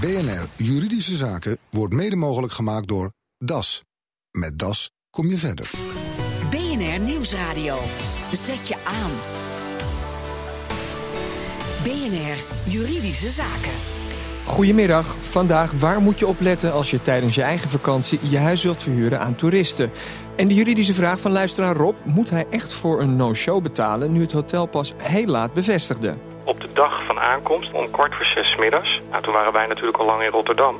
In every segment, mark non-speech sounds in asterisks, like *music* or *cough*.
BNR Juridische Zaken wordt mede mogelijk gemaakt door DAS. Met DAS kom je verder. BNR Nieuwsradio. Zet je aan. BNR Juridische Zaken. Goedemiddag. Vandaag, waar moet je op letten als je tijdens je eigen vakantie je huis wilt verhuren aan toeristen? En de juridische vraag van luisteraar Rob, moet hij echt voor een no-show betalen nu het hotel pas heel laat bevestigde? Op de dag van aankomst, om kwart voor zes middags. Nou, toen waren wij natuurlijk al lang in Rotterdam.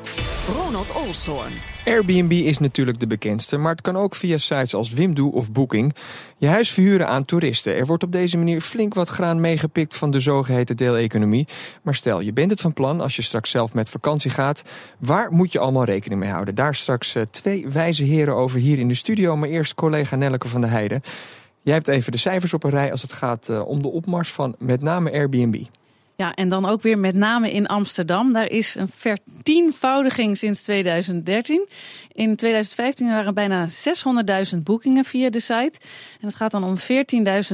Ronald Olstorn. Airbnb is natuurlijk de bekendste, maar het kan ook via sites als Wimdu of Booking je huis verhuren aan toeristen. Er wordt op deze manier flink wat graan meegepikt van de zogeheten deeleconomie. Maar stel, je bent het van plan als je straks zelf met vakantie gaat. Waar moet je allemaal rekening mee houden? Daar straks eh, twee wijze heren over hier in de studio. Maar eerst collega Nelleke van der Heijden. Jij hebt even de cijfers op een rij als het gaat eh, om de opmars van met name Airbnb. Ja, en dan ook weer met name in Amsterdam. Daar is een vertienvoudiging sinds 2013. In 2015 waren bijna 600.000 boekingen via de site. En het gaat dan om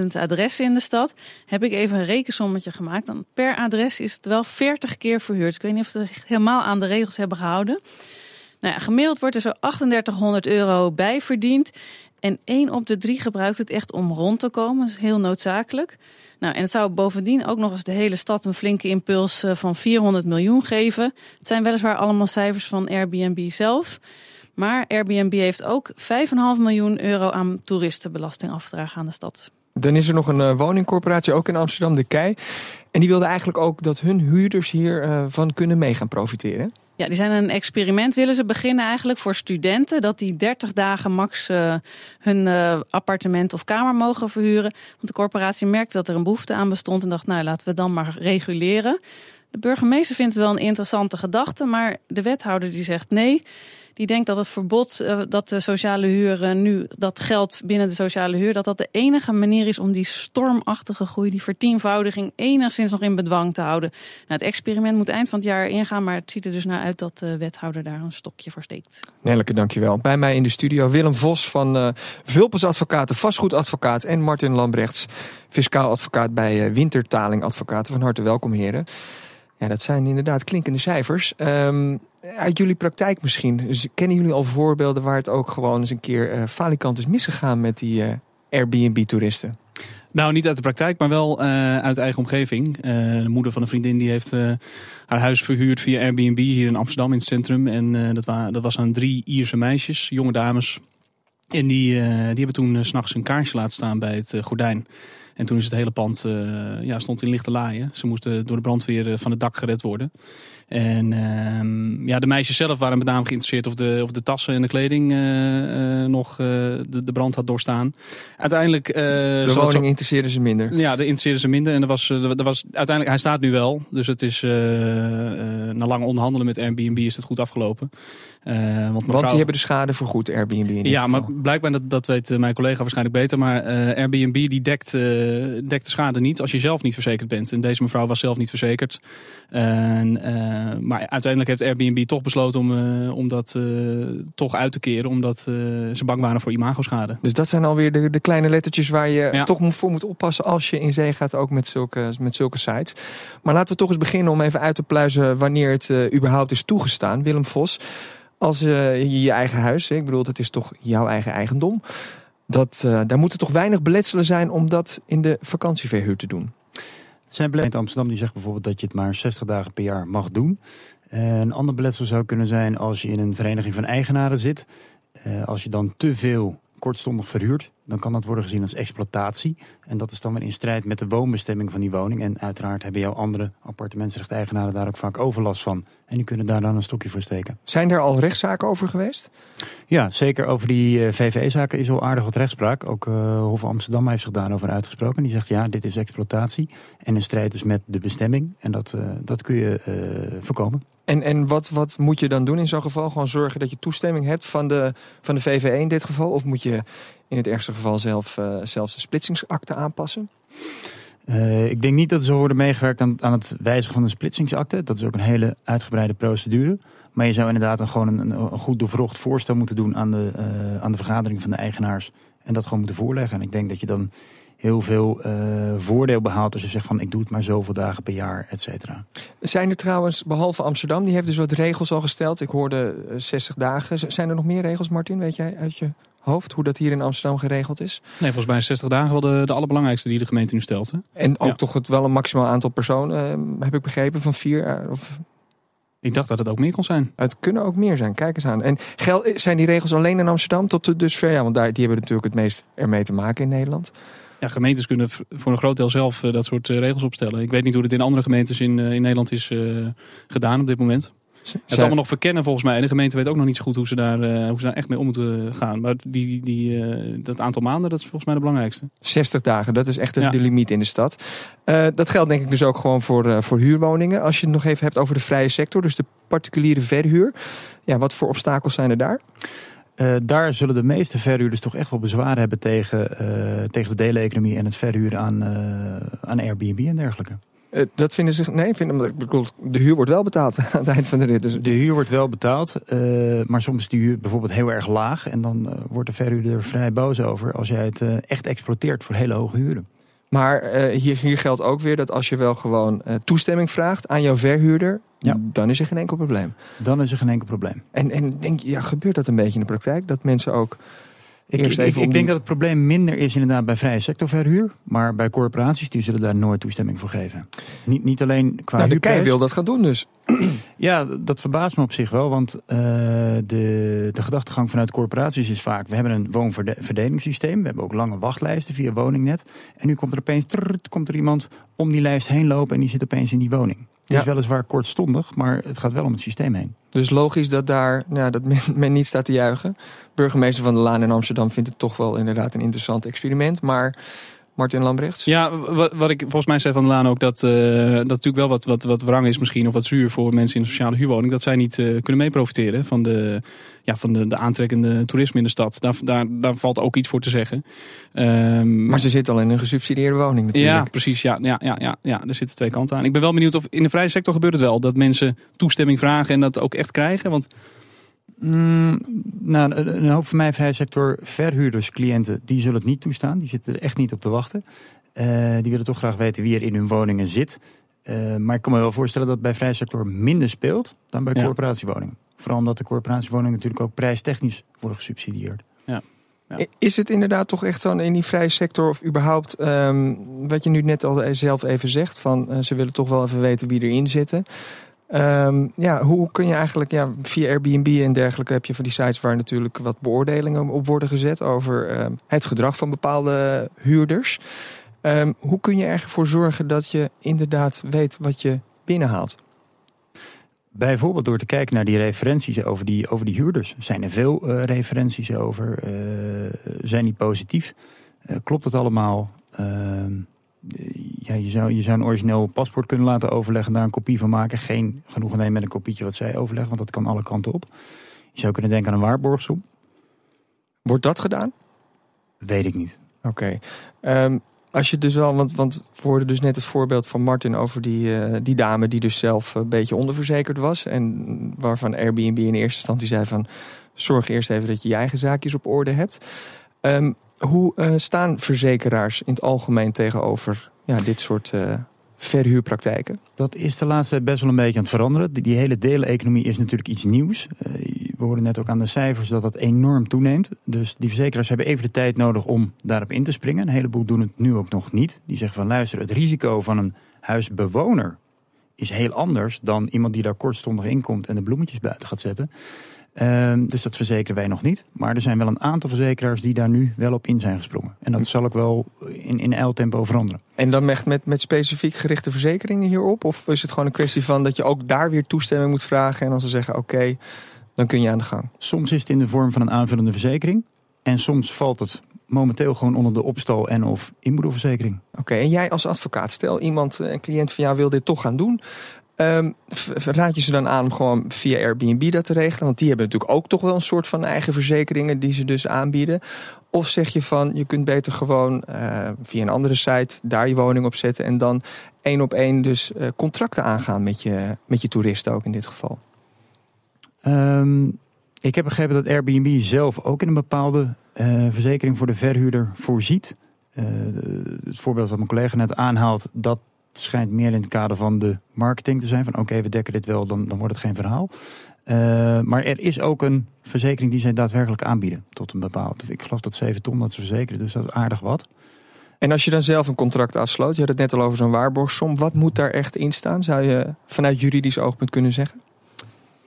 14.000 adressen in de stad. Heb ik even een rekensommetje gemaakt. Dan per adres is het wel 40 keer verhuurd. Ik weet niet of ze helemaal aan de regels hebben gehouden. Nou ja, gemiddeld wordt er zo 3800 euro bij verdiend. En één op de drie gebruikt het echt om rond te komen. Dat is heel noodzakelijk. Nou, en het zou bovendien ook nog eens de hele stad een flinke impuls eh, van 400 miljoen geven. Het zijn weliswaar allemaal cijfers van Airbnb zelf. Maar Airbnb heeft ook 5,5 miljoen euro aan toeristenbelasting afgedragen aan de stad. Dan is er nog een uh, woningcorporatie, ook in Amsterdam, de Kei. En die wilde eigenlijk ook dat hun huurders hiervan uh, van kunnen mee gaan profiteren. Ja, die zijn een experiment willen ze beginnen eigenlijk voor studenten. Dat die 30 dagen max uh, hun uh, appartement of kamer mogen verhuren. Want de corporatie merkte dat er een behoefte aan bestond. En dacht, nou laten we dan maar reguleren. De burgemeester vindt het wel een interessante gedachte. Maar de wethouder die zegt nee. Die denkt dat het verbod uh, dat de sociale huur nu dat geld binnen de sociale huur, dat dat de enige manier is om die stormachtige groei, die vertienvoudiging, enigszins nog in bedwang te houden. Nou, het experiment moet eind van het jaar ingaan, maar het ziet er dus naar uit dat de wethouder daar een stokje voor steekt. Nelleke, dankjewel. Bij mij in de studio Willem Vos van uh, Vulpes Advocaten, vastgoedadvocaat en Martin Lambrechts, fiscaal advocaat bij uh, Wintertaling Advocaten. Van harte welkom heren. Ja, dat zijn inderdaad klinkende cijfers. Um, uit jullie praktijk misschien, dus kennen jullie al voorbeelden waar het ook gewoon eens een keer uh, falikant is misgegaan met die uh, Airbnb-toeristen? Nou, niet uit de praktijk, maar wel uh, uit eigen omgeving. de moeder van een vriendin die heeft haar huis verhuurd via Airbnb hier in Amsterdam in het centrum. En dat, dat was aan drie Ierse meisjes, jonge dames. En die, die hebben toen s s'nachts een kaarsje laten staan bij het gordijn. En toen is het hele pand ja, stond in lichte laaien. Ze moesten door de brandweer van het dak gered worden. En uh, ja, de meisjes zelf waren met name geïnteresseerd of de, of de tassen en de kleding uh, uh, nog uh, de, de brand had doorstaan. Uiteindelijk. de woning zo... interesseerde ze minder. Ja, de interesseerde ze minder. En er was, er was uiteindelijk, hij staat nu wel. Dus het is na lang onderhandelen met Airbnb is het goed afgelopen. want, mevrouw... want die hebben de schade vergoed, Airbnb. In ja, maar blijkbaar, dat, dat weet mijn collega waarschijnlijk beter. Maar Airbnb die dekt, dekt de schade niet als je zelf niet verzekerd bent. En deze mevrouw was zelf niet verzekerd. En, maar uiteindelijk heeft Airbnb toch besloten om, uh, om dat uh, toch uit te keren. Omdat ze bang waren voor imagoschade. Dus dat zijn alweer de, de kleine lettertjes waar je ja. toch voor moet oppassen als je in zee gaat. Ook met zulke, met zulke sites. Maar laten we toch eens beginnen om even uit te pluizen wanneer het überhaupt is toegestaan. Willem Vos, als je je eigen huis, ik bedoel dat is toch jouw eigen eigendom. Dat, daar moeten toch weinig beletselen zijn om dat in de vakantieverhuur te doen. Zijn beleid Amsterdam die zegt bijvoorbeeld dat je het maar 60 dagen per jaar mag doen. Een ander beletsel zou kunnen zijn als je in een vereniging van eigenaren zit. Als je dan te veel kortstondig verhuurt, dan kan dat worden gezien als exploitatie. En dat is dan weer in strijd met de woonbestemming van die woning. En uiteraard hebben jouw andere appartementsrecht-eigenaren daar ook vaak overlast van. En die kunnen daar dan een stokje voor steken. Zijn er al rechtszaken over geweest? Ja, zeker over die uh, VVE-zaken is al aardig wat rechtspraak. Ook uh, Hof Amsterdam heeft zich daarover uitgesproken. Die zegt ja, dit is exploitatie. En in strijd is met de bestemming. En dat, uh, dat kun je voorkomen. En, en wat, wat moet je dan doen in zo'n geval? Gewoon zorgen dat je toestemming hebt van de, van de VVE in dit geval? Of moet je in het ergste geval zelf, uh, zelfs de splitsingsakte aanpassen? Uh, ik denk niet dat er zo worden meegewerkt aan, aan het wijzigen van de splitsingsakte. Dat is ook een hele uitgebreide procedure. Maar je zou inderdaad gewoon een, een goed doorvrocht voorstel moeten doen aan de, uh, aan de vergadering van de eigenaars. En dat gewoon moeten voorleggen. En ik denk dat je dan heel veel eh, voordeel behaalt als je zegt van ik doe het maar zoveel dagen per jaar, et cetera. Zijn er trouwens, behalve Amsterdam, die heeft dus wat regels al gesteld. Ik hoorde eh, 60 dagen. Z- Zijn er nog meer regels, Martin? Weet jij uit je hoofd hoe dat hier in Amsterdam geregeld is? Nee, volgens mij is 60 dagen wel de, de allerbelangrijkste die de gemeente nu stelt. Hè? En ook Ja. toch het wel een maximaal aantal personen, eh, heb ik begrepen, van vier. eh, Of, Ik dacht dat het ook meer kon zijn. het kunnen ook meer zijn, kijk eens aan. En gel, zijn die regels alleen in Amsterdam tot dusver? Ja, want daar, die hebben natuurlijk het meest ermee te maken in Nederland. Ja, gemeentes kunnen voor een groot deel zelf eh, dat soort eh, regels opstellen. Ik weet niet hoe het in andere gemeentes in, eh, in Nederland is gedaan op dit moment. Het is allemaal nog verkennen volgens mij. En de gemeente weet ook nog niet zo goed hoe ze daar, hoe ze daar echt mee om moeten gaan. Maar die, die, dat aantal maanden, dat is volgens mij de belangrijkste. 60 dagen, dat is echt de, Ja. de limiet in de stad. Dat geldt denk ik dus ook gewoon voor, voor huurwoningen. Als je het nog even hebt over de vrije sector, dus de particuliere verhuur. Ja, wat voor obstakels zijn er daar? Eh, daar zullen de meeste verhuurders toch echt wel bezwaar hebben tegen, eh, tegen de deleconomie en het verhuren aan, eh, aan Airbnb en dergelijke. Dat vinden ze. Nee, vinden, ik bedoel, de huur wordt wel betaald *laughs* aan het eind van de rit. Dus De huur wordt wel betaald, maar soms is die huur bijvoorbeeld heel erg laag. En dan wordt de verhuurder er vrij boos over als jij het echt exploiteert voor hele hoge huren. Maar eh, hier, hier geldt ook weer dat als je wel gewoon eh, toestemming vraagt aan jouw verhuurder, Ja. dan is er geen enkel probleem. Dan is er geen enkel probleem. En, en denk je, ja, gebeurt dat een beetje in de praktijk? Dat mensen ook. Ik, Eerst ik, even ik denk dat het probleem minder is inderdaad bij vrije sectorverhuur. Maar bij corporaties die zullen daar nooit toestemming voor geven. Niet, niet alleen qua Nou, de kei wil dat gaan doen dus. *clears throat* Ja, dat verbaast me op zich wel. Want eh, de, de gedachtegang vanuit corporaties is vaak... we hebben een woonverdelingssysteem. We hebben ook lange wachtlijsten via woningnet. En nu komt er opeens komt er iemand om die lijst heen lopen... en die zit opeens in die woning. Het Ja. is weliswaar kortstondig, maar het gaat wel om het systeem heen. Dus logisch dat daar nou, dat men, *laughs* men niet staat te juichen. Burgemeester van de Laan in Amsterdam vindt het toch wel inderdaad een interessant experiment. Maar Martin Lambrechts? Ja, wat, wat ik volgens mij zei van de Laan ook, dat, eh, dat natuurlijk wel wat, wat, wat wrang is misschien, of wat zuur voor mensen in sociale huurwoning, dat zij niet eh, kunnen mee profiteren van de, ja, van de, de aantrekkende toerisme in de stad. Daar, daar, daar valt ook iets voor te zeggen. Ehm, Maar ze zit al in een gesubsidieerde woning ja, natuurlijk. precies. Ja, ja, ja, ja, ja, er zitten twee kanten aan. Ik ben wel benieuwd of in de vrije sector gebeurt het wel. Dat mensen toestemming vragen en dat ook echt krijgen. Want Mm, nou, een, hoop van mijn vrije sector verhuurders, cliënten, die zullen het niet toestaan. Die zitten er echt niet op te wachten. Eh, die willen toch graag weten wie er in hun woningen zit. Eh, maar ik kan me wel voorstellen dat bij vrije sector minder speelt dan bij Ja. corporatiewoningen. Vooral omdat de corporatiewoningen natuurlijk ook prijstechnisch worden gesubsidieerd. Ja. I- Is het inderdaad toch echt zo in die vrije sector of überhaupt, ehm, wat je nu net al zelf even zegt, van eh, ze willen toch wel even weten wie erin zitten. Ehm, ja, hoe kun je eigenlijk, ja, via Airbnb en dergelijke heb je van die sites waar natuurlijk wat beoordelingen op worden gezet over ehm, het gedrag van bepaalde huurders. Ehm, hoe kun je ervoor zorgen dat je inderdaad weet wat je binnenhaalt? Bijvoorbeeld door te kijken naar die referenties over die, over die huurders. Zijn er veel eh, referenties over? Eh, zijn die positief? Eh, klopt het allemaal? Ja, je, zou, je zou een origineel paspoort kunnen laten overleggen, daar een kopie van maken. Geen genoegen nemen met een kopietje wat zij overleggen, want dat kan alle kanten op. Je zou kunnen denken aan een waarborgsom. Wordt dat gedaan? Weet ik niet. Oké. Ehm, als je dus wel, want, want we hoorden dus net het voorbeeld van Martin over die, eh, die dame die dus zelf een beetje onderverzekerd was. En waarvan Airbnb in eerste instantie zei van zorg eerst even dat je je eigen zaakjes op orde hebt. Ehm, hoe eh, staan verzekeraars in het algemeen tegenover ja, dit soort eh, verhuurpraktijken? Dat is de laatste best wel een beetje aan het veranderen. Die, die hele deleconomie is natuurlijk iets nieuws. Eh, we horen net ook aan de cijfers dat dat enorm toeneemt. Dus die verzekeraars hebben even de tijd nodig om daarop in te springen. Een heleboel doen het nu ook nog niet. Die zeggen van luister, het risico van een huisbewoner is heel anders dan iemand die daar kortstondig in komt en de bloemetjes buiten gaat zetten. Ehm, dus dat verzekeren wij nog niet. Maar er zijn wel een aantal verzekeraars die daar nu wel op in zijn gesprongen. En dat zal ook wel in, in tempo veranderen. En dan echt met, met specifiek gerichte verzekeringen hierop? Of is het gewoon een kwestie van dat je ook daar weer toestemming moet vragen en dan ze zeggen oké, dan kun je aan de gang? Soms is het in de vorm van een aanvullende verzekering. En soms valt het momenteel gewoon onder de opstal en of inboedelverzekering. Oké, en jij als advocaat, stel iemand, eh, een cliënt van jou wil dit toch gaan doen. Ehm, raad je ze dan aan om gewoon via Airbnb dat te regelen? Want die hebben natuurlijk ook toch wel een soort van eigen verzekeringen die ze dus aanbieden. Of zeg je van, je kunt beter gewoon eh, via een andere site daar je woning op zetten en dan één op één dus eh, contracten aangaan met je, met je toeristen ook in dit geval. Ehm, ik heb begrepen dat Airbnb zelf ook in een bepaalde eh, verzekering voor de verhuurder voorziet. Het voorbeeld wat mijn collega net aanhaalt, dat schijnt meer in het kader van de marketing te zijn. Van oké, we dekken dit wel, dan, dan wordt het geen verhaal. Uh, maar er is ook een verzekering die zij daadwerkelijk aanbieden. Tot een bepaald. Ik geloof dat 7 ton dat ze verzekeren, dus dat is aardig wat. En als je dan zelf een contract afsloot, je had het net al over zo'n waarborgsom. Wat moet daar echt in staan? Zou je vanuit juridisch oogpunt kunnen zeggen?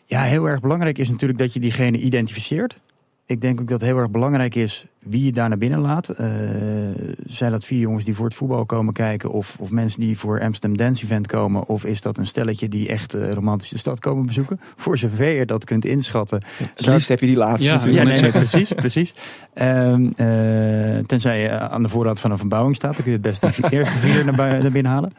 Ja, heel erg belangrijk is natuurlijk dat je diegene identificeert. Ik denk ook dat het heel erg belangrijk is wie je daar naar binnen laat. Uh, zijn dat vier jongens die voor het voetbal komen kijken, of, of mensen die voor Amsterdam Dance Event komen, of is dat een stelletje die echt uh, romantische stad komen bezoeken? Voor zover je dat kunt inschatten. Het liefst heb je die laatste ja, natuurlijk. Ja, nee, *laughs* precies, precies. Um, uh, tenzij je aan de voorraad van een verbouwing staat, dan kun je het best de *laughs* eerste vier naar, naar binnen halen.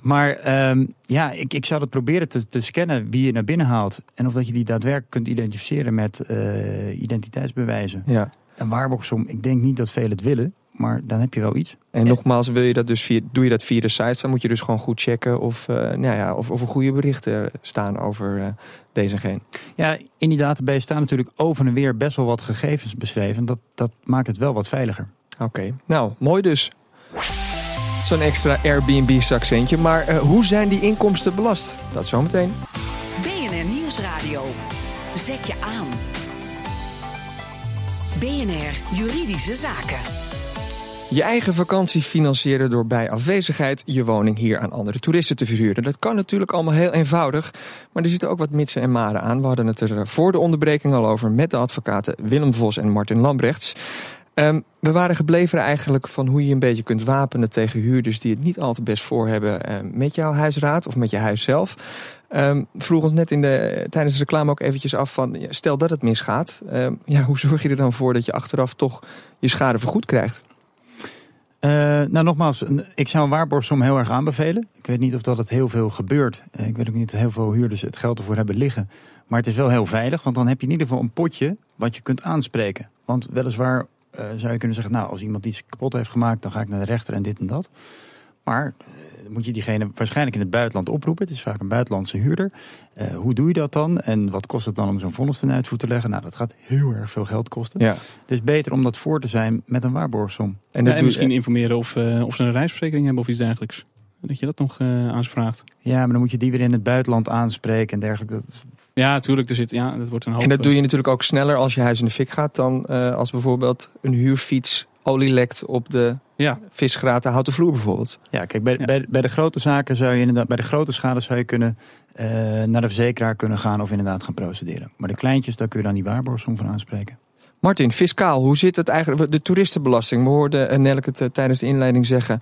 Maar um, ja, ik, ik zou het proberen te, te scannen wie je naar binnen haalt. En of dat je die daadwerkelijk kunt identificeren met uh, identiteitsbewijzen. Ja. Een waarborgsom, ik denk niet dat velen het willen. Maar dan heb je wel iets. En nogmaals, wil je dat dus via, doe je dat via de site, dan moet je dus gewoon goed checken of, uh, nou ja, of, of er goede berichten staan over uh, deze en geen. Ja, in die database staan natuurlijk over en weer best wel wat gegevens beschreven. Dat, dat maakt het wel wat veiliger. Oké, okay. nou mooi dus. Zo'n extra Airbnb-accentje. Maar uh, hoe zijn die inkomsten belast? Dat zometeen. BNR Nieuwsradio. Zet je aan. BNR Juridische Zaken. Je eigen vakantie financieren door bij afwezigheid je woning hier aan andere toeristen te verhuren. Dat kan natuurlijk allemaal heel eenvoudig, maar er zitten ook wat mitsen en maren aan. We hadden het er voor de onderbreking al over met de advocaten Willem Vos en Martin Lambrechts. Um, we waren gebleven eigenlijk van hoe je een beetje kunt wapenen tegen huurders die het niet al te best voor hebben uh, met jouw huisraad of met je huis zelf. Um, vroeg ons net in de, tijdens de reclame ook eventjes af van stel dat het misgaat. Ja, hoe zorg je er dan voor dat je achteraf toch je schade vergoed krijgt? Uh, nou, nogmaals, ik zou een waarborgsom heel erg aanbevelen. Ik weet niet of dat het heel veel gebeurt. Ik weet ook niet of heel veel huurders het geld ervoor hebben liggen. Maar het is wel heel veilig, want dan heb je in ieder geval een potje wat je kunt aanspreken. Want weliswaar zou je kunnen zeggen, nou, als iemand iets kapot heeft gemaakt, dan ga ik naar de rechter en dit en dat. Maar uh, moet je diegene waarschijnlijk in het buitenland oproepen. Het is vaak een buitenlandse huurder. Uh, hoe doe je dat dan? En wat kost het dan om zo'n vonnis ten uitvoer te leggen? Nou, dat gaat heel erg veel geld kosten. Ja. Dus beter om dat voor te zijn met een waarborgsom. En, ja, en misschien informeren of, of ze een reisverzekering hebben of iets dergelijks. Dat je dat nog aanvraagt. Ja, maar dan moet je die weer in het buitenland aanspreken en dergelijke. Dat ja, natuurlijk. Er zit, ja, dat wordt een hoop. En dat doe je natuurlijk ook sneller als je huis in de fik gaat dan uh, als bijvoorbeeld een huurfiets olie lekt op de ja. visgraten houten vloer bijvoorbeeld. Ja, kijk, bij, ja. bij, bij de grote zaken zou je inderdaad, bij de grote schade zou je kunnen uh, naar de verzekeraar kunnen gaan of inderdaad gaan procederen. Maar de kleintjes, daar kun je dan die waarborgsom van aanspreken. Martin, fiscaal, hoe zit het eigenlijk? De toeristenbelasting. We hoorden Nelke het tijdens de inleiding zeggen.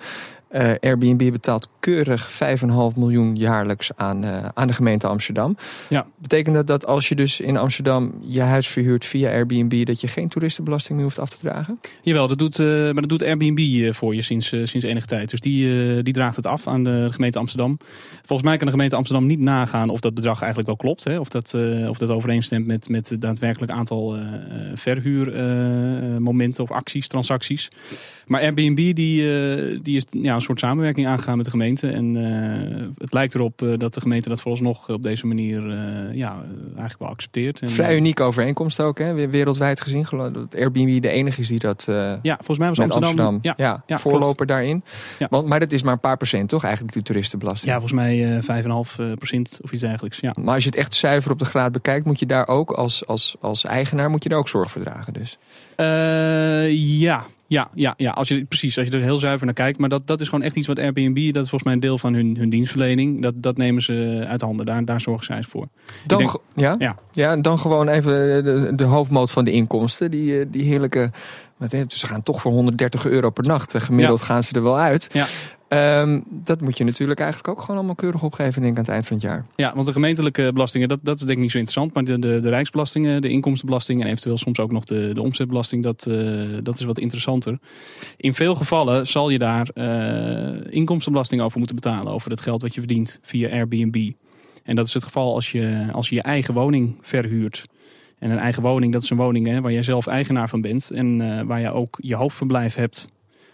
Uh, Airbnb betaalt keurig 5,5 miljoen jaarlijks aan, uh, aan de gemeente Amsterdam. Ja. Betekent dat dat als je dus in Amsterdam je huis verhuurt via Airbnb, dat je geen toeristenbelasting meer hoeft af te dragen? Jawel, dat doet, uh, maar dat doet Airbnb voor je sinds, sinds enige tijd. Dus die, die draagt het af aan de gemeente Amsterdam. Volgens mij kan de gemeente Amsterdam niet nagaan of dat bedrag eigenlijk wel klopt. Hè? Of, dat, of dat overeenstemt met, met het daadwerkelijk aantal verhuurmomenten of acties, transacties. Maar Airbnb die, die is ja, een soort samenwerking aangegaan met de gemeente. En uh, het lijkt erop uh, dat de gemeente dat vooralsnog op deze manier ja, eigenlijk wel accepteert. En, Vrij unieke overeenkomst ook, hè? wereldwijd gezien. Dat Airbnb de enige is die dat. ja, volgens mij was Amsterdam, Amsterdam ja, ja, ja, voorloper klopt. daarin. Want, maar dat is maar een paar procent, toch? Eigenlijk die toeristenbelasting. Ja, volgens mij 5,5 procent of iets dergelijks. Ja. Maar als je het echt zuiver op de graad bekijkt, moet je daar ook als, als, als eigenaar moet je daar ook zorg voor dragen. Dus. ja, ja, ja, ja, als je, precies. Als je er heel zuiver naar kijkt. Maar dat, dat is gewoon echt iets wat Airbnb, dat is volgens mij een deel van hun, hun dienstverlening. Dat, dat nemen ze uit handen. Daar, daar zorgen zij voor. Dan, denk, ja? Ja. ja, dan gewoon even de, de hoofdmoot van de inkomsten. Die, die heerlijke. Ze gaan toch voor 130 euro per nacht. Gemiddeld ja. gaan ze er wel uit. Ja. Um, dat moet je natuurlijk eigenlijk ook gewoon allemaal keurig opgeven denk ik, aan het eind van het jaar. Ja, want de gemeentelijke belastingen, dat, dat is denk ik niet zo interessant. Maar de, de, de rijksbelastingen, de inkomstenbelasting en eventueel soms ook nog de, de omzetbelasting, dat, uh, dat is wat interessanter. In veel gevallen zal je daar uh, inkomstenbelasting over moeten betalen. Over het geld wat je verdient via Airbnb. En dat is het geval als je als je, je eigen woning verhuurt. En een eigen woning, dat is een woning hè, waar jij zelf eigenaar van bent. En uh, waar je ook je hoofdverblijf hebt.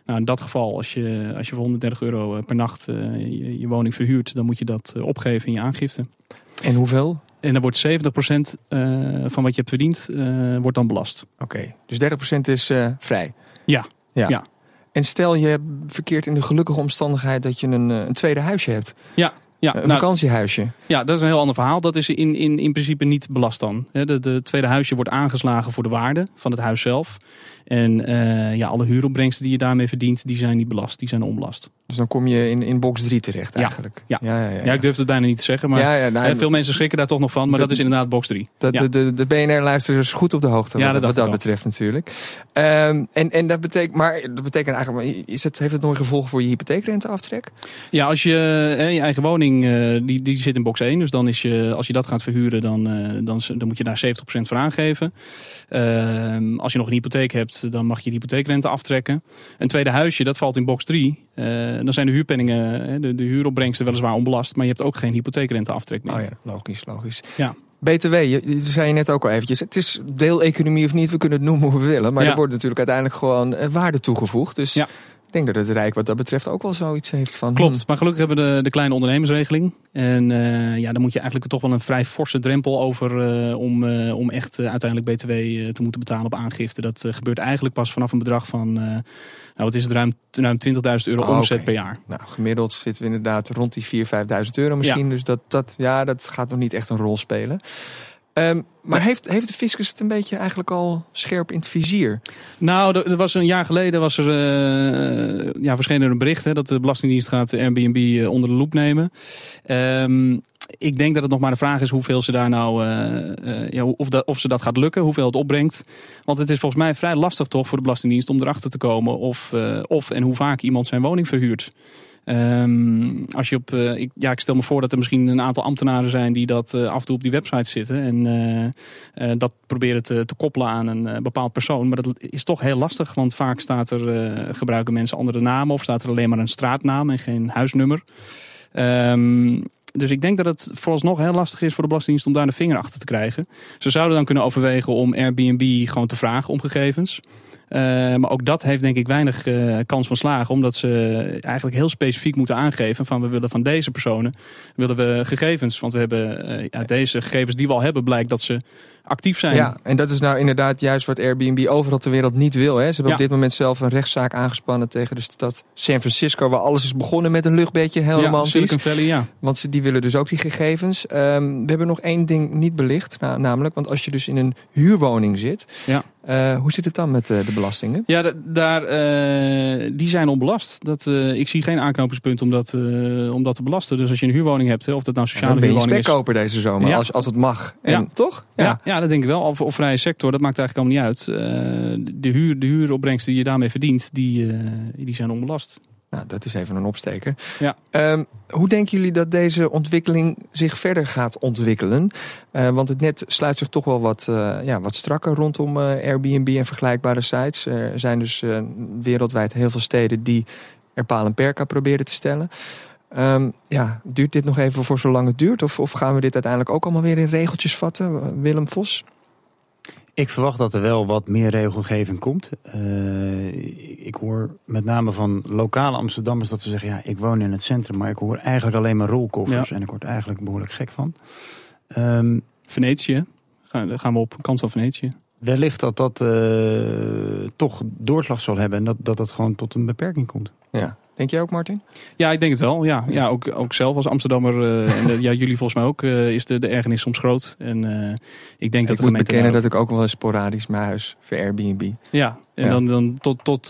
Nou, in dat geval, als je, als je voor 130 euro per nacht uh, je, je, woning verhuurt, dan moet je dat uh, opgeven in je aangifte. En hoeveel? En dan wordt 70% uh, van wat je hebt verdiend, wordt dan belast. Oké, okay. dus 30% is vrij? Ja. ja. ja. En stel je verkeert in de gelukkige omstandigheid dat je een, eh, een tweede huisje hebt. Ja, ja, een nou, vakantiehuisje. ja, dat is een heel ander verhaal. Dat is in, in, in principe niet belast dan. De tweede huisje wordt aangeslagen voor de waarde van het huis zelf. En eh, ja, alle huuropbrengsten die je daarmee verdient, die zijn niet belast. Die zijn onbelast. Dus dan kom je in, in box 3 terecht eigenlijk. ja. ja, ja, ja. Ja, ik durf het bijna niet te zeggen, maar ja, ja, nou, eh, veel mensen schrikken daar toch nog van. Maar Dat- dat is inderdaad box 3. Dat, de, de, de BNR-luisteraars goed op de hoogte Ja, wat, dat wat dat betreft natuurlijk. Ehm, en, en dat betekent, maar dat betekent eigenlijk, is het, heeft het nog een gevolg voor je hypotheekrenteaftrek? Ja, als je hè, je eigen woning, eh, die, die zit in box 1. Dus dan is je, als je dat gaat verhuren, dan, eh, dan, dan moet je daar 70% voor aangeven. Ehm, als je nog een hypotheek hebt, dan mag je de hypotheekrente aftrekken. Een tweede huisje, dat valt in box 3. Eh, dan zijn de huurpenningen, de, de huuropbrengsten weliswaar onbelast. Maar je hebt ook geen hypotheekrente meer. Oh ja, logisch, logisch. Ja. BTW, je, je zei je net ook al eventjes. Het is deeleconomie of niet, we kunnen het noemen hoe we willen. Maar Ja. er wordt natuurlijk uiteindelijk gewoon eh, waarde toegevoegd. Dus Ja. Ik denk dat het Rijk wat dat betreft ook wel zoiets heeft van... Klopt, maar gelukkig hebben we de, de kleine ondernemersregeling. En eh, ja, dan moet je eigenlijk toch wel een vrij forse drempel over eh, om, eh, om echt uiteindelijk BTW te moeten betalen op aangifte. Dat gebeurt eigenlijk pas vanaf een bedrag van, nou wat is het, ruim, ruim 20.000 euro Oh, omzet per jaar. Nou, gemiddeld zitten we inderdaad rond die 4.000, 5.000 euro misschien. Dus dat, dat, ja, dat gaat nog niet echt een rol spelen. Ehm, maar heeft, heeft de fiscus het een beetje eigenlijk al scherp in het vizier? Nou, er, er was een jaar geleden was er, eh, ja, verscheen er een bericht hè, dat de Belastingdienst gaat Airbnb eh, onder de loep nemen. Ehm, ik denk dat het nog maar de vraag is hoeveel ze daar nou, eh, ja, of, dat, of ze dat gaat lukken, hoeveel het opbrengt. Want het is volgens mij vrij lastig toch voor de Belastingdienst om erachter te komen of, of en hoe vaak iemand zijn woning verhuurt. Ehm, als je op, eh, ja, ik stel me voor dat er misschien een aantal ambtenaren zijn die dat eh, af en toe op die website zitten. En eh, dat proberen te, te koppelen aan een bepaald persoon. Maar dat is toch heel lastig, want vaak staat er, gebruiken mensen andere namen of staat er alleen maar een straatnaam en geen huisnummer. Ehm, dus ik denk dat het vooralsnog heel lastig is voor de Belastingdienst om daar de vinger achter te krijgen. Ze zouden dan kunnen overwegen om Airbnb gewoon te vragen om gegevens. Eh, maar ook dat heeft denk ik weinig eh, kans van slagen. Omdat ze eigenlijk heel specifiek moeten aangeven van we willen van deze personen willen we gegevens. Want we hebben eh, uit deze gegevens die we al hebben blijkt dat ze actief zijn. Ja, en dat is nou inderdaad juist wat Airbnb overal ter wereld niet wil. Hè. Ze hebben Ja. op dit moment zelf een rechtszaak aangespannen tegen de stad San Francisco... waar alles is begonnen met een luchtbedje, heel ja. Silicon Valley, ja. Want ze, die willen dus ook die gegevens. Ehm, we hebben nog één ding niet belicht, na- namelijk... want als je dus in een huurwoning zit... Ja. Eh, hoe zit het dan met eh, de belastingen? Ja, da- daar, eh, die zijn onbelast. Dat, ik zie geen aanknopingspunt om dat, om dat te belasten. Dus als je een huurwoning hebt, of dat nou sociale Dan ben je huurwoning is. spekkoper deze zomer, Ja. als, als het mag. En, Ja. Toch? Ja. Ja, dat denk ik wel. Of, of vrije sector, dat maakt eigenlijk allemaal niet uit. De, huur, de huuropbrengsten die je daarmee verdient, die, die zijn onbelast. Nou, dat is even een opsteker. Ja. Ehm, hoe denken jullie dat deze ontwikkeling zich verder gaat ontwikkelen? Eh, want het net sluit zich toch wel wat, eh, ja, wat strakker rondom eh, Airbnb en vergelijkbare sites. Er zijn dus wereldwijd heel veel steden die er paal en perk aan proberen te stellen. Ehm, ja, duurt dit nog even voor zolang het duurt? Of, of gaan we dit uiteindelijk ook allemaal weer in regeltjes vatten? Willem Vos? Ik verwacht dat er wel wat meer regelgeving komt. Eh, ik hoor met name van lokale Amsterdammers dat ze zeggen: ja, ik woon in het centrum, maar ik hoor eigenlijk alleen maar rolkoffers en ik word eigenlijk behoorlijk gek van. Ehm, Venetië, gaan, gaan we op kant van Venetië. wellicht dat dat eh, toch doorslag zal hebben en dat, dat dat gewoon tot een beperking komt. Ja. Denk jij ook, Martin? Ja, ik denk het wel. Ja, ja ook, ook zelf als Amsterdammer, eh, en ja, jullie volgens mij ook, eh, is de, de ergernis soms groot. En eh, ik denk dat ik moet bekennen daar dat ik ook wel eens sporadisch mijn huis voor Airbnb. ook- Ja, en Ja. dan, dan tot... tot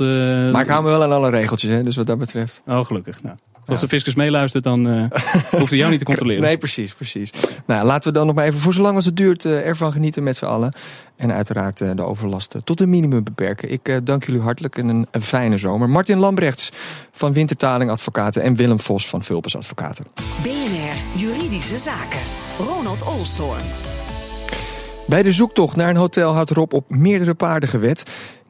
Maar ik hou me wel aan alle regeltjes, hè, dus wat dat betreft. Oh, gelukkig. Nou, als Ja. de fiscus meeluistert, dan eh, *laughs* hoeft hij jou niet te controleren. Nee, precies, precies. Nou, laten we dan nog maar even voor zolang als het duurt eh, ervan genieten met z'n allen. En uiteraard eh, de overlast eh, tot een minimum beperken. Ik eh, dank jullie hartelijk en een, een fijne zomer. Martin Lambrechts van Wintertaling Advocaten en Willem Vos van Vulpes Advocaten. BNR Juridische Zaken. Ronald Olstorm. Bij de zoektocht naar een hotel had Rob op meerdere paarden gewet.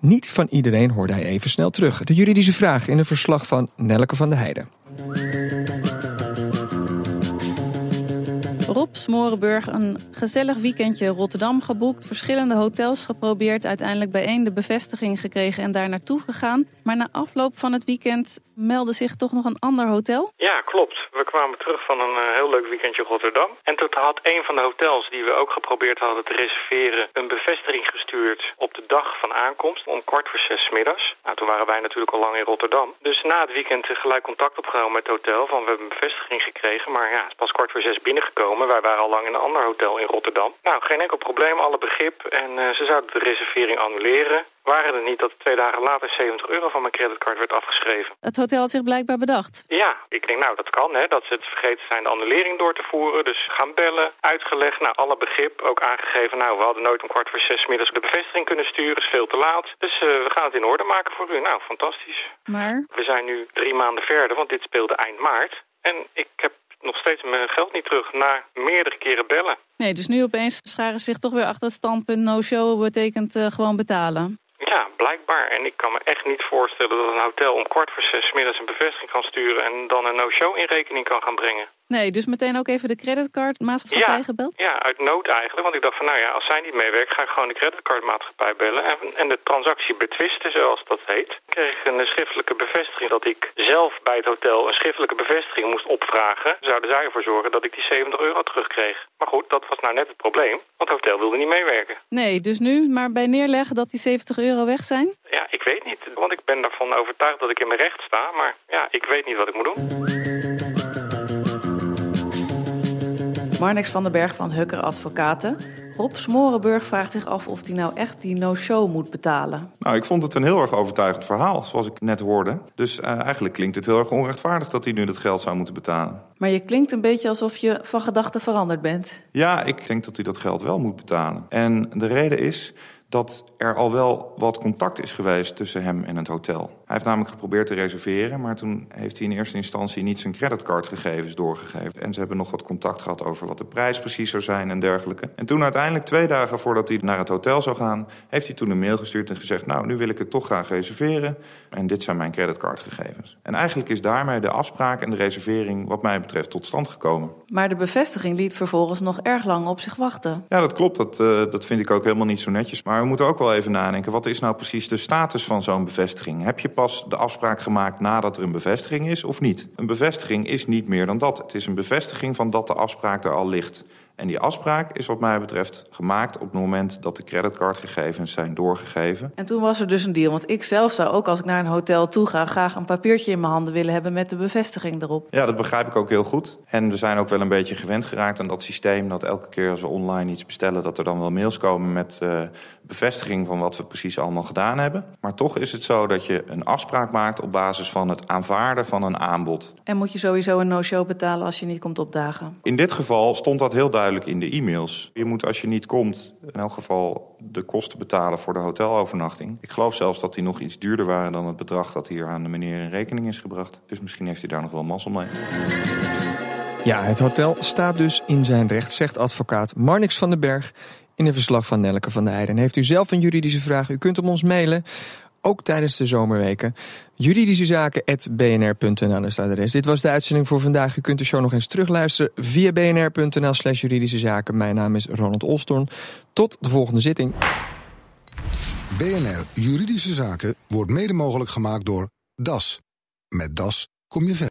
Niet van iedereen hoorde hij even snel terug. De juridische vraag in een verslag van Nelke van der Heijden. Rob Smorenburg, een gezellig weekendje Rotterdam geboekt. Verschillende hotels geprobeerd. Uiteindelijk bijeen de bevestiging gekregen en daar naartoe gegaan. Maar na afloop van het weekend meldde zich toch nog een ander hotel? Ja, klopt. We kwamen terug van een uh, heel leuk weekendje Rotterdam. En toen had een van de hotels die we ook geprobeerd hadden te reserveren... een bevestiging gestuurd op de dag van aankomst om kwart voor zes middags. Nou, toen waren wij natuurlijk al lang in Rotterdam. Dus na het weekend gelijk contact opgenomen met het hotel... van we hebben een bevestiging gekregen, maar ja, het is pas kwart voor zes binnengekomen. Wij waren al lang in een ander hotel in Rotterdam. Nou, geen enkel probleem, alle begrip. En uh, ze zouden de reservering annuleren. Waren er niet dat twee dagen later 70 euro van mijn creditcard werd afgeschreven. Het hotel had zich blijkbaar bedacht. Ja, ik denk nou dat kan hè, dat ze het vergeten zijn de annulering door te voeren. Dus gaan bellen, uitgelegd, nou alle begrip, ook aangegeven. Nou, we hadden nooit om kwart voor zes middags de bevestiging kunnen sturen, is veel te laat. Dus uh, we gaan het in orde maken voor u. Nou, fantastisch. Maar? We zijn nu drie maanden verder, want dit speelde eind maart. En ik heb nog steeds mijn geld niet terug na meerdere keren bellen. Nee, dus nu opeens scharen ze zich toch weer achter het standpunt no-show betekent uh, gewoon betalen. Ja, blijkbaar. En ik kan me echt niet voorstellen dat een hotel om kwart voor zes middags een bevestiging kan sturen en dan een no-show in rekening kan gaan brengen. Nee, dus meteen ook even de creditcardmaatschappij ja, gebeld? Ja, uit nood eigenlijk. Want ik dacht van nou ja, als zij niet meewerkt, ga ik gewoon de creditcardmaatschappij bellen en, en de transactie betwisten, zoals dat heet. Ik kreeg een schriftelijke bevestiging dat ik zelf bij het hotel een schriftelijke bevestiging moest opvragen. Zouden zij ervoor zorgen dat ik die 70 euro terugkreeg. Maar goed, dat was nou net het probleem, want het hotel wilde niet meewerken. Nee, dus nu maar bij neerleggen dat die 70 euro weg zijn? Ja, ik weet niet, want ik ben ervan overtuigd dat ik in mijn recht sta. Maar ja, ik weet niet wat ik moet doen. Marnix van den Berg van Hukker Advocaten. Rob Smorenburg vraagt zich af of hij nou echt die no-show moet betalen. Nou, ik vond het een heel erg overtuigend verhaal, zoals ik net hoorde. Dus uh, eigenlijk klinkt het heel erg onrechtvaardig dat hij nu dat geld zou moeten betalen. Maar je klinkt een beetje alsof je van gedachten veranderd bent. Ja, ik denk dat hij dat geld wel moet betalen. En de reden is dat er al wel wat contact is geweest tussen hem en het hotel. Hij heeft namelijk geprobeerd te reserveren, maar toen heeft hij in eerste instantie niet zijn creditcardgegevens doorgegeven. En ze hebben nog wat contact gehad over wat de prijs precies zou zijn en dergelijke. En toen uiteindelijk, twee dagen voordat hij naar het hotel zou gaan, heeft hij toen een mail gestuurd en gezegd: Nou, nu wil ik het toch graag reserveren. En dit zijn mijn creditcardgegevens. En eigenlijk is daarmee de afspraak en de reservering, wat mij betreft, tot stand gekomen. Maar de bevestiging liet vervolgens nog erg lang op zich wachten. Ja, dat klopt. Dat, uh, dat vind ik ook helemaal niet zo netjes. Maar we moeten ook wel even nadenken: wat is nou precies de status van zo'n bevestiging? Heb je pas de afspraak gemaakt nadat er een bevestiging is of niet? Een bevestiging is niet meer dan dat. Het is een bevestiging van dat de afspraak er al ligt. En die afspraak is wat mij betreft gemaakt op het moment dat de creditcardgegevens zijn doorgegeven. En toen was er dus een deal. Want ik zelf zou ook als ik naar een hotel toe ga graag een papiertje in mijn handen willen hebben met de bevestiging erop. Ja, dat begrijp ik ook heel goed. En we zijn ook wel een beetje gewend geraakt aan dat systeem dat elke keer als we online iets bestellen, dat er dan wel mails komen met uh, bevestiging van wat we precies allemaal gedaan hebben. Maar toch is het zo dat je een afspraak maakt op basis van het aanvaarden van een aanbod. En moet je sowieso een no-show betalen als je niet komt opdagen? In dit geval stond dat heel duidelijk in de e-mails. Je moet als je niet komt in elk geval de kosten betalen voor de hotelovernachting. Ik geloof zelfs dat die nog iets duurder waren dan het bedrag dat hier aan de meneer in rekening is gebracht. Dus misschien heeft hij daar nog wel mazzel mee. Ja, het hotel staat dus in zijn recht, zegt advocaat Marnix van den Berg in een verslag van Nelke van der Heijden. Heeft u zelf een juridische vraag? U kunt hem ons mailen. Ook tijdens de zomerweken. Juridischezaken.bnr.nl is het adres. Dit was de uitzending voor vandaag. U kunt de show nog eens terugluisteren via bnr.nl slash juridische zaken. Mijn naam is Ronald Olstorn. Tot de volgende zitting. BNR Juridische Zaken wordt mede mogelijk gemaakt door DAS. Met DAS kom je verder.